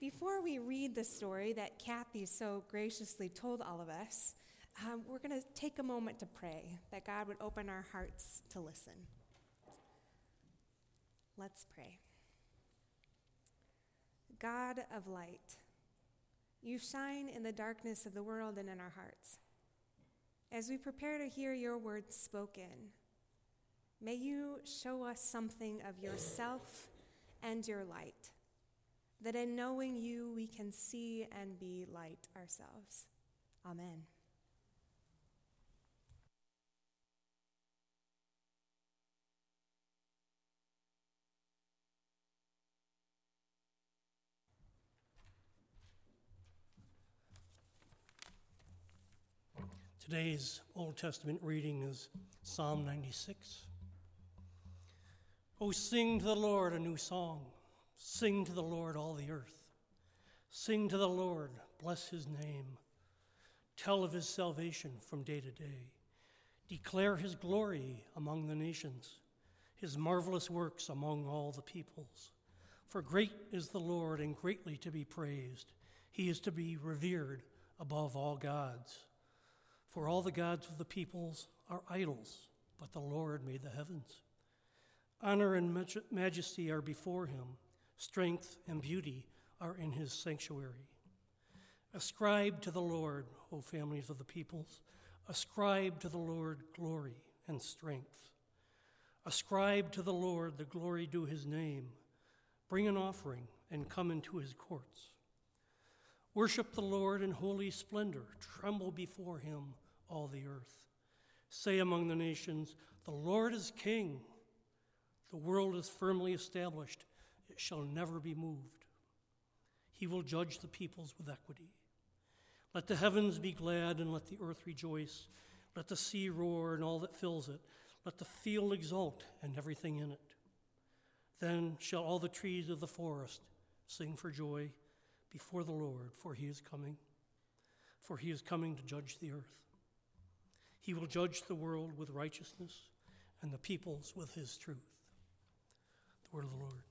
Before we read the story that Kathy so graciously told all of us, um, we're going to take a moment to pray that God would open our hearts to listen. Let's pray. God of light, you shine in the darkness of the world and in our hearts. As we prepare to hear your words spoken, may you show us something of yourself and your light, that in knowing you we can see and be light ourselves. Amen. Today's Old Testament reading is Psalm 96. Oh, sing to the Lord a new song. Sing to the Lord all the earth. Sing to the Lord, bless his name. Tell of his salvation from day to day. Declare his glory among the nations, his marvelous works among all the peoples. For great is the Lord and greatly to be praised. He is to be revered above all gods. For all the gods of the peoples are idols, but the Lord made the heavens. Honor and majesty are before him, strength and beauty are in his sanctuary. Ascribe to the Lord, O families of the peoples, ascribe to the Lord glory and strength. Ascribe to the Lord the glory due his name. Bring an offering and come into his courts. Worship the Lord in holy splendor. Tremble before him, all the earth. Say among the nations, The Lord is king. The world is firmly established, shall never be moved. He will judge the peoples with equity. Let the heavens be glad and let the earth rejoice. Let the sea roar and all that fills it. Let the field exult and everything in it. Then shall all the trees of the forest sing for joy before the Lord, for he is coming. For he is coming to judge the earth. He will judge the world with righteousness and the peoples with his truth. The word of the Lord.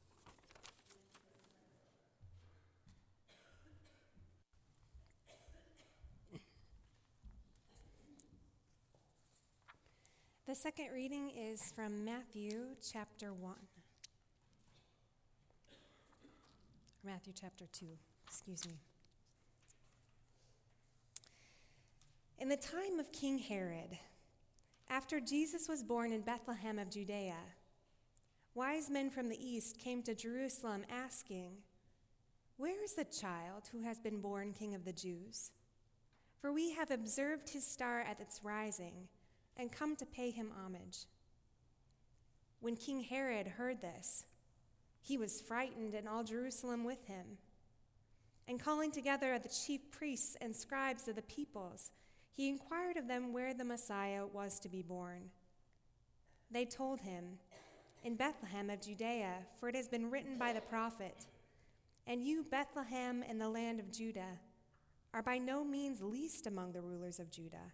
The second reading is from Matthew chapter 1. Matthew chapter 2, excuse me. In the time of King Herod, after Jesus was born in Bethlehem of Judea, wise men from the east came to Jerusalem asking, Where is the child who has been born King of the Jews? For we have observed his star at its rising and come to pay him homage. When King Herod heard this, he was frightened, and all Jerusalem with him. And calling together the chief priests and scribes of the peoples, he inquired of them where the Messiah was to be born. They told him, In Bethlehem of Judea, for it has been written by the prophet, And you, Bethlehem, in the land of Judah, are by no means least among the rulers of Judah.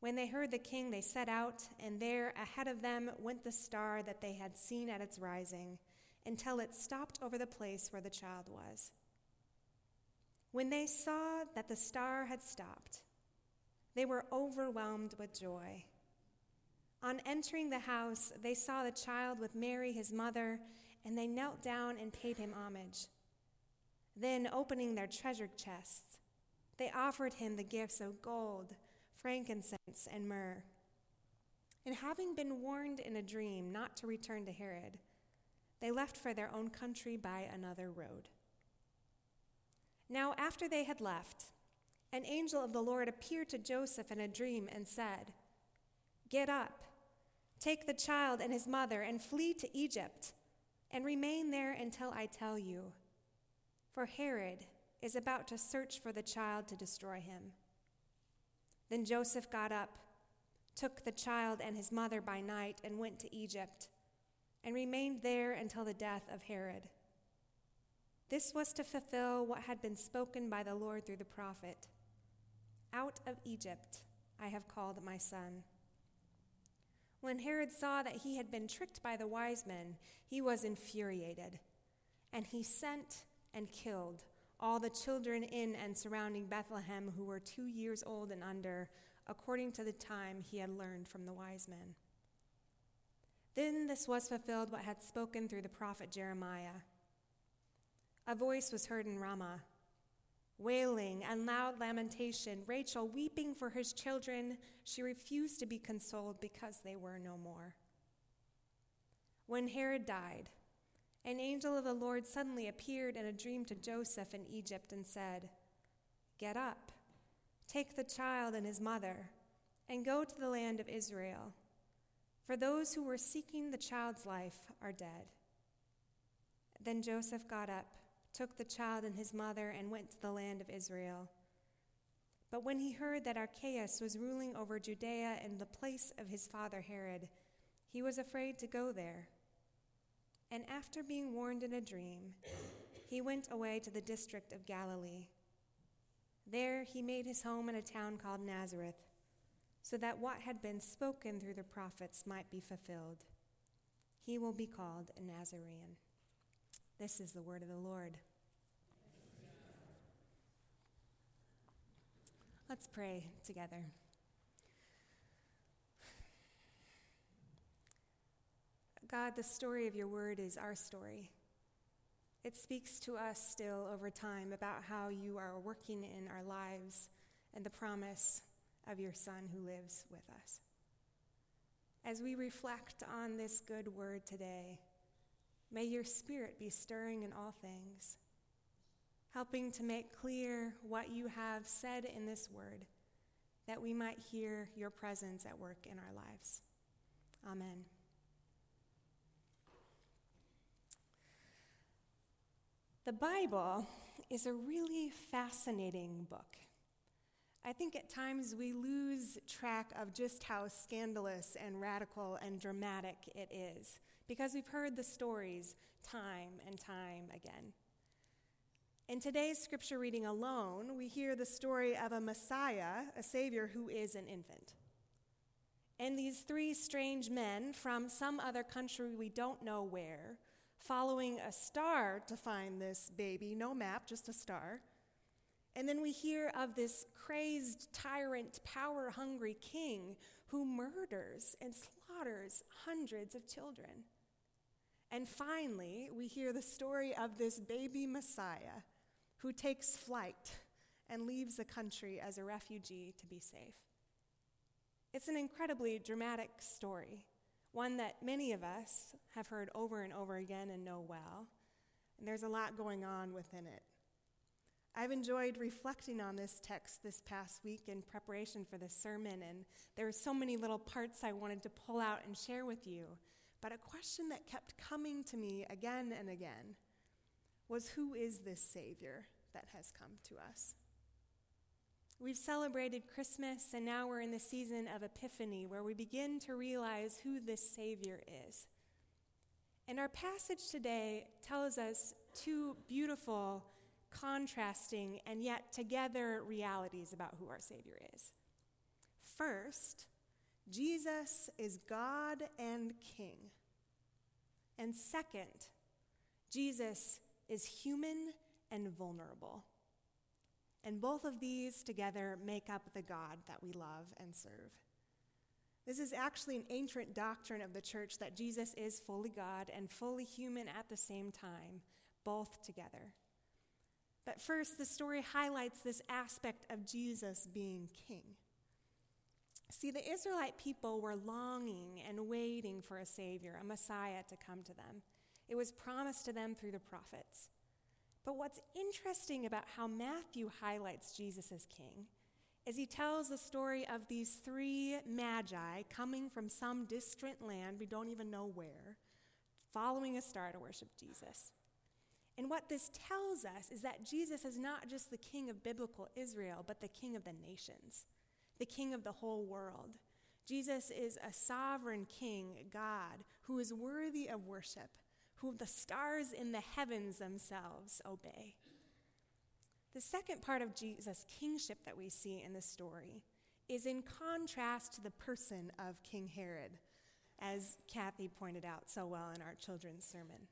When they heard the king, they set out, and there ahead of them went the star that they had seen at its rising, until it stopped over the place where the child was. When they saw that the star had stopped, they were overwhelmed with joy. On entering the house, they saw the child with Mary, his mother, and they knelt down and paid him homage. Then, opening their treasure chests, they offered him the gifts of gold, frankincense, and myrrh. And having been warned in a dream not to return to Herod, they left for their own country by another road. Now, after they had left, an angel of the Lord appeared to Joseph in a dream and said, Get up, take the child and his mother, and flee to Egypt, and remain there until I tell you. For Herod is about to search for the child to destroy him. Then Joseph got up, took the child and his mother by night, and went to Egypt, and remained there until the death of Herod. This was to fulfill what had been spoken by the Lord through the prophet Out of Egypt I have called my son. When Herod saw that he had been tricked by the wise men, he was infuriated, and he sent and killed all the children in and surrounding Bethlehem who were two years old and under, according to the time he had learned from the wise men. Then this was fulfilled what had spoken through the prophet Jeremiah. A voice was heard in Ramah, wailing and loud lamentation, Rachel weeping for his children. She refused to be consoled because they were no more. When Herod died, an angel of the Lord suddenly appeared in a dream to Joseph in Egypt and said, Get up, take the child and his mother, and go to the land of Israel, for those who were seeking the child's life are dead. Then Joseph got up, took the child and his mother, and went to the land of Israel. But when he heard that Archelaus was ruling over Judea in the place of his father Herod, he was afraid to go there. And after being warned in a dream, he went away to the district of Galilee. There he made his home in a town called Nazareth, so that what had been spoken through the prophets might be fulfilled. He will be called a Nazarene. This is the word of the Lord. Let's pray together. God, the story of your word is our story. It speaks to us still over time about how you are working in our lives and the promise of your Son who lives with us. As we reflect on this good word today, may your Spirit be stirring in all things, helping to make clear what you have said in this word, that we might hear your presence at work in our lives. Amen. The Bible is a really fascinating book. I think at times we lose track of just how scandalous and radical and dramatic it is because we've heard the stories time and time again. In today's scripture reading alone, we hear the story of a Messiah, a Savior who is an infant. And these three strange men from some other country we don't know where following a star to find this baby, no map, just a star. And then we hear of this crazed, tyrant, power hungry king who murders and slaughters hundreds of children. And finally, we hear the story of this baby Messiah who takes flight and leaves the country as a refugee to be safe. It's an incredibly dramatic story one that many of us have heard over and over again and know well. And there's a lot going on within it. I've enjoyed reflecting on this text this past week in preparation for this sermon, and there were so many little parts I wanted to pull out and share with you. But a question that kept coming to me again and again was Who is this Savior that has come to us? We've celebrated Christmas, and now we're in the season of Epiphany, where we begin to realize who this Savior is. And our passage today tells us two beautiful, contrasting, and yet together realities about who our Savior is. First, Jesus is God and King. And second, Jesus is human and vulnerable. And both of these together make up the God that we love and serve. This is actually an ancient doctrine of the church that Jesus is fully God and fully human at the same time, both together. But first, the story highlights this aspect of Jesus being king. See, the Israelite people were longing and waiting for a Savior, a Messiah to come to them. It was promised to them through the prophets. But what's interesting about how Matthew highlights Jesus as king is he tells the story of these three magi coming from some distant land, we don't even know where, following a star to worship Jesus. And what this tells us is that Jesus is not just the king of biblical Israel, but the king of the nations. the king of the whole world. Jesus is a sovereign king, God, who is worthy of worship, who the stars in the heavens themselves obey. The second part of Jesus' kingship that we see in the story is in contrast to the person of King Herod, as Kathy pointed out so well in our children's sermon.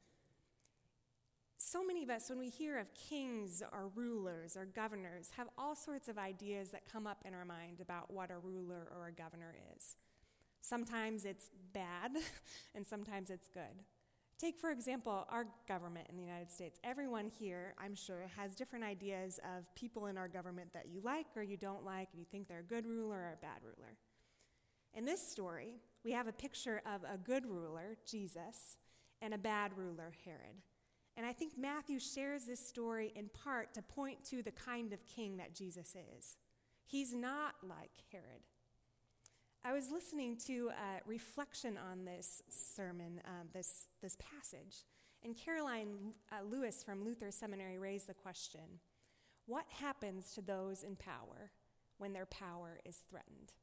So many of us, when we hear of kings or rulers or governors, have all sorts of ideas that come up in our mind about what a ruler or a governor is. Sometimes it's bad, and sometimes it's good. Take, for example, our government in the United States. Everyone here, I'm sure, has different ideas of people in our government that you like or you don't like, and you think they're a good ruler or a bad ruler. In this story, we have a picture of a good ruler, Jesus, and a bad ruler, Herod. And I think Matthew shares this story in part to point to the kind of king that Jesus is. He's not like Herod. I was listening to a reflection on this sermon, um, this, this passage, and Karoline uh, Lewis from Luther Seminary raised the question What happens to those in power when their power is threatened?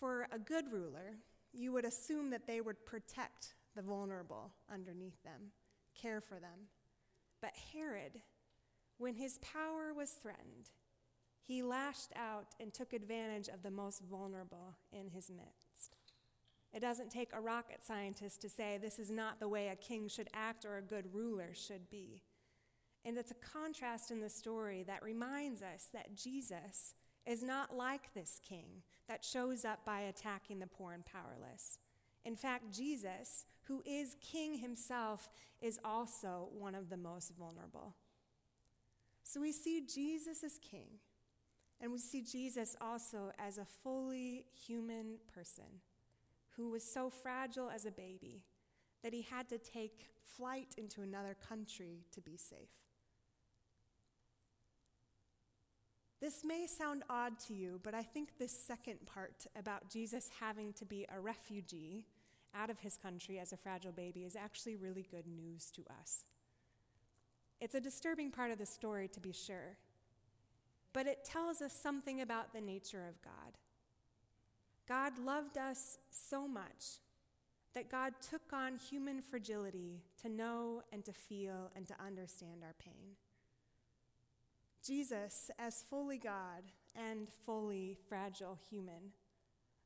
For a good ruler, you would assume that they would protect the vulnerable underneath them, care for them. But Herod, when his power was threatened, he lashed out and took advantage of the most vulnerable in his midst. It doesn't take a rocket scientist to say this is not the way a king should act or a good ruler should be. And it's a contrast in the story that reminds us that Jesus is not like this king that shows up by attacking the poor and powerless. In fact, Jesus, who is king himself, is also one of the most vulnerable. So we see Jesus as king, and we see Jesus also as a fully human person who was so fragile as a baby that he had to take flight into another country to be safe. This may sound odd to you, but I think this second part about Jesus having to be a refugee out of his country as a fragile baby is actually really good news to us. It's a disturbing part of the story, to be sure, but it tells us something about the nature of God. God loved us so much that God took on human fragility to know and to feel and to understand our pain. Jesus, as fully God and fully fragile human,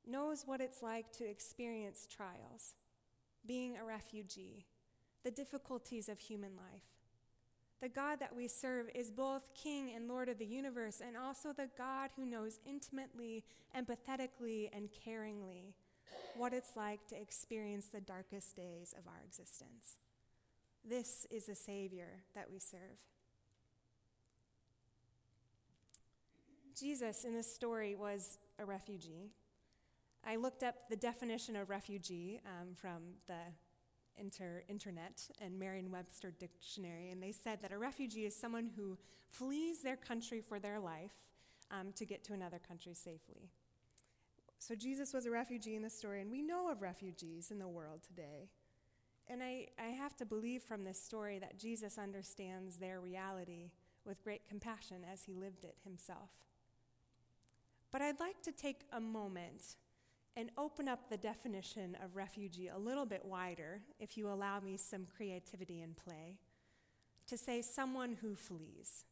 knows what it's like to experience trials, being a refugee, the difficulties of human life. The God that we serve is both King and Lord of the universe, and also the God who knows intimately, empathetically, and caringly what it's like to experience the darkest days of our existence. This is the Savior that we serve. Jesus in this story was a refugee. I looked up the definition of refugee um, from the inter- internet and Merriam Webster Dictionary, and they said that a refugee is someone who flees their country for their life um, to get to another country safely. So Jesus was a refugee in the story, and we know of refugees in the world today. And I, I have to believe from this story that Jesus understands their reality with great compassion as he lived it himself. But I'd like to take a moment and open up the definition of refugee a little bit wider, if you allow me some creativity and play, to say someone who flees,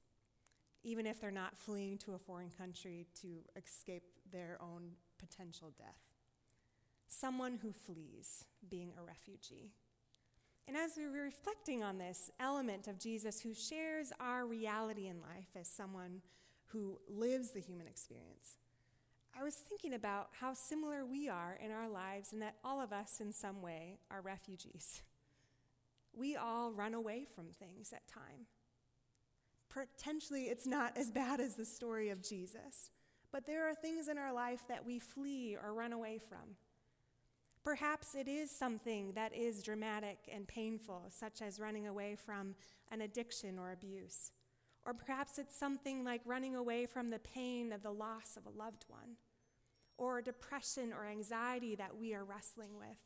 even if they're not fleeing to a foreign country to escape their own potential death. Someone who flees, being a refugee. And as we were reflecting on this element of Jesus who shares our reality in life as someone who lives the human experience, I was thinking about how similar we are in our lives and that all of us, in some way, are refugees. We all run away from things at time. Potentially, it's not as bad as the story of Jesus, but there are things in our life that we flee or run away from. Perhaps it is something that is dramatic and painful, such as running away from an addiction or abuse. Or perhaps it's something like running away from the pain of the loss of a loved one, or depression or anxiety that we are wrestling with,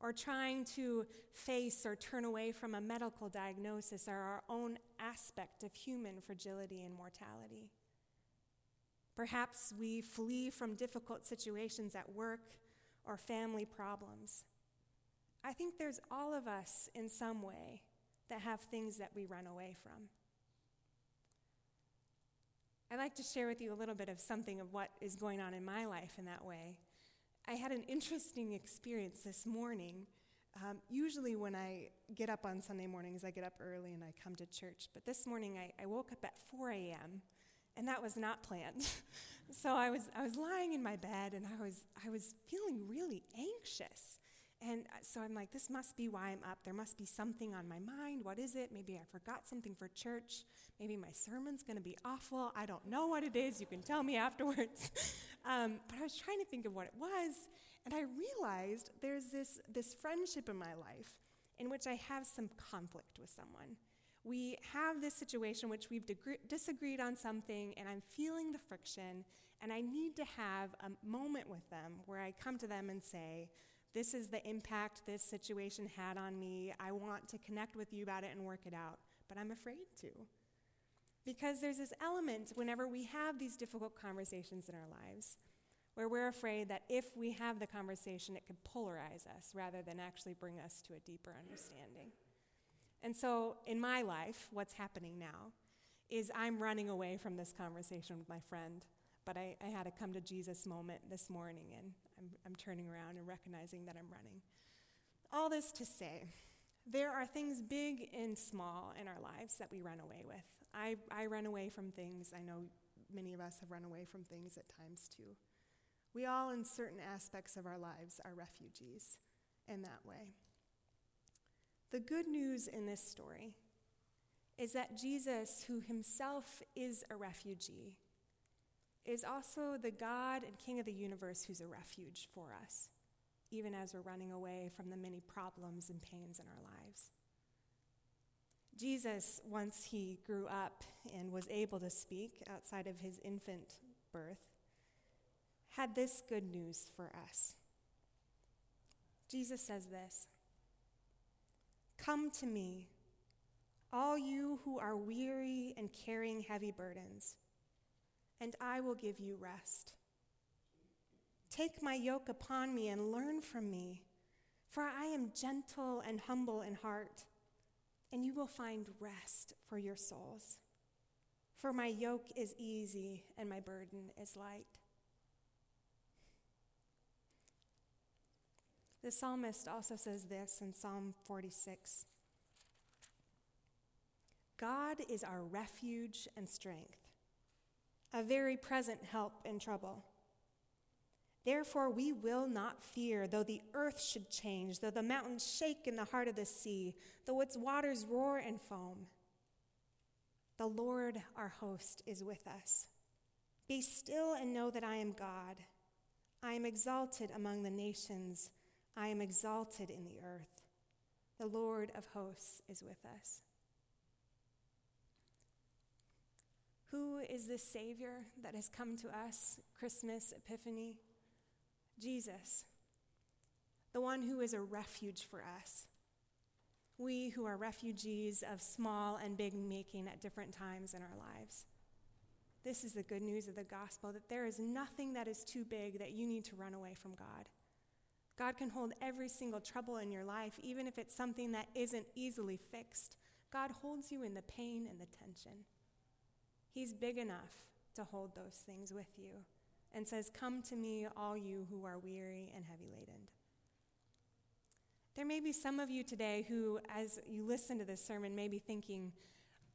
or trying to face or turn away from a medical diagnosis or our own aspect of human fragility and mortality. Perhaps we flee from difficult situations at work or family problems. I think there's all of us in some way that have things that we run away from. I'd like to share with you a little bit of something of what is going on in my life in that way. I had an interesting experience this morning. Um, usually, when I get up on Sunday mornings, I get up early and I come to church. But this morning, I, I woke up at 4 a.m., and that was not planned. so I was, I was lying in my bed and I was, I was feeling really anxious. And so I'm like, this must be why I'm up. There must be something on my mind. What is it? Maybe I forgot something for church. Maybe my sermon's going to be awful. I don't know what it is. You can tell me afterwards. um, but I was trying to think of what it was. And I realized there's this, this friendship in my life in which I have some conflict with someone. We have this situation which we've disagreed on something, and I'm feeling the friction, and I need to have a moment with them where I come to them and say, this is the impact this situation had on me. I want to connect with you about it and work it out, but I'm afraid to. Because there's this element whenever we have these difficult conversations in our lives where we're afraid that if we have the conversation, it could polarize us rather than actually bring us to a deeper understanding. And so, in my life, what's happening now is I'm running away from this conversation with my friend, but I, I had a come to Jesus moment this morning, and I'm, I'm turning around and recognizing that I'm running. All this to say, there are things big and small in our lives that we run away with. I, I run away from things. I know many of us have run away from things at times too. We all, in certain aspects of our lives, are refugees in that way. The good news in this story is that Jesus, who himself is a refugee, is also the God and King of the universe who's a refuge for us, even as we're running away from the many problems and pains in our lives. Jesus, once he grew up and was able to speak outside of his infant birth, had this good news for us. Jesus says this Come to me, all you who are weary and carrying heavy burdens and I will give you rest. Take my yoke upon me and learn from me, for I am gentle and humble in heart, and you will find rest for your souls. For my yoke is easy and my burden is light. The psalmist also says this in Psalm 46 God is our refuge and strength a very present help in trouble. Therefore, we will not fear, though the earth should change, though the mountains shake in the heart of the sea, though its waters roar and foam. The Lord our host is with us. Be still and know that I am God. I am exalted among the nations, I am exalted in the earth. The Lord of hosts is with us. Who is this Savior that has come to us, Christmas, Epiphany? Jesus, the one who is a refuge for us. We who are refugees of small and big making at different times in our lives. This is the good news of the gospel that there is nothing that is too big that you need to run away from God. God can hold every single trouble in your life, even if it's something that isn't easily fixed. God holds you in the pain and the tension. He's big enough to hold those things with you and says, Come to me, all you who are weary and heavy laden. There may be some of you today who, as you listen to this sermon, may be thinking,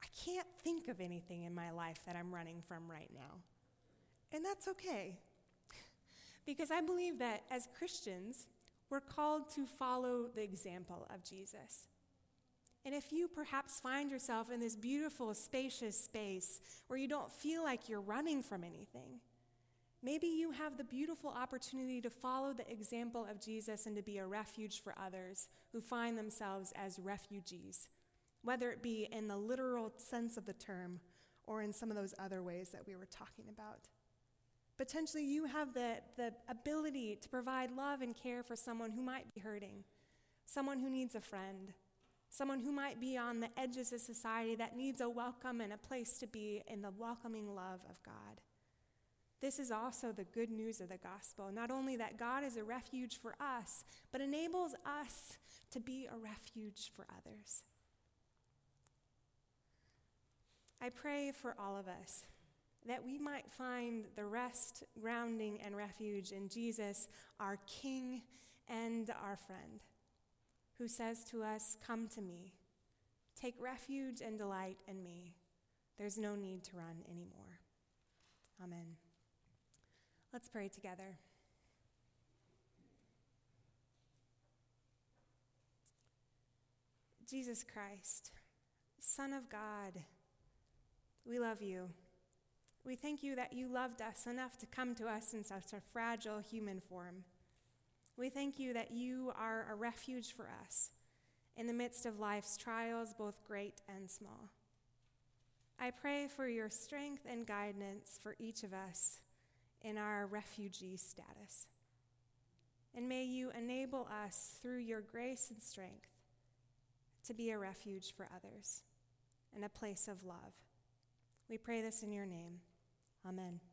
I can't think of anything in my life that I'm running from right now. And that's okay. Because I believe that as Christians, we're called to follow the example of Jesus. And if you perhaps find yourself in this beautiful, spacious space where you don't feel like you're running from anything, maybe you have the beautiful opportunity to follow the example of Jesus and to be a refuge for others who find themselves as refugees, whether it be in the literal sense of the term or in some of those other ways that we were talking about. Potentially, you have the, the ability to provide love and care for someone who might be hurting, someone who needs a friend someone who might be on the edges of society that needs a welcome and a place to be in the welcoming love of God. This is also the good news of the gospel. Not only that God is a refuge for us, but enables us to be a refuge for others. I pray for all of us that we might find the rest, grounding, and refuge in Jesus, our King and our friend, who says to us, Come to me, take refuge and delight in me. There's no need to run anymore. Amen. Let's pray together. Jesus Christ, Son of God, we love you. We thank you that you loved us enough to come to us in such a fragile human form. We thank you that you are a refuge for us in the midst of life's trials, both great and small. I pray for your strength and guidance for each of us in our refugee status. And may you enable us through your grace and strength to be a refuge for others and a place of love. We pray this in your name. Amen.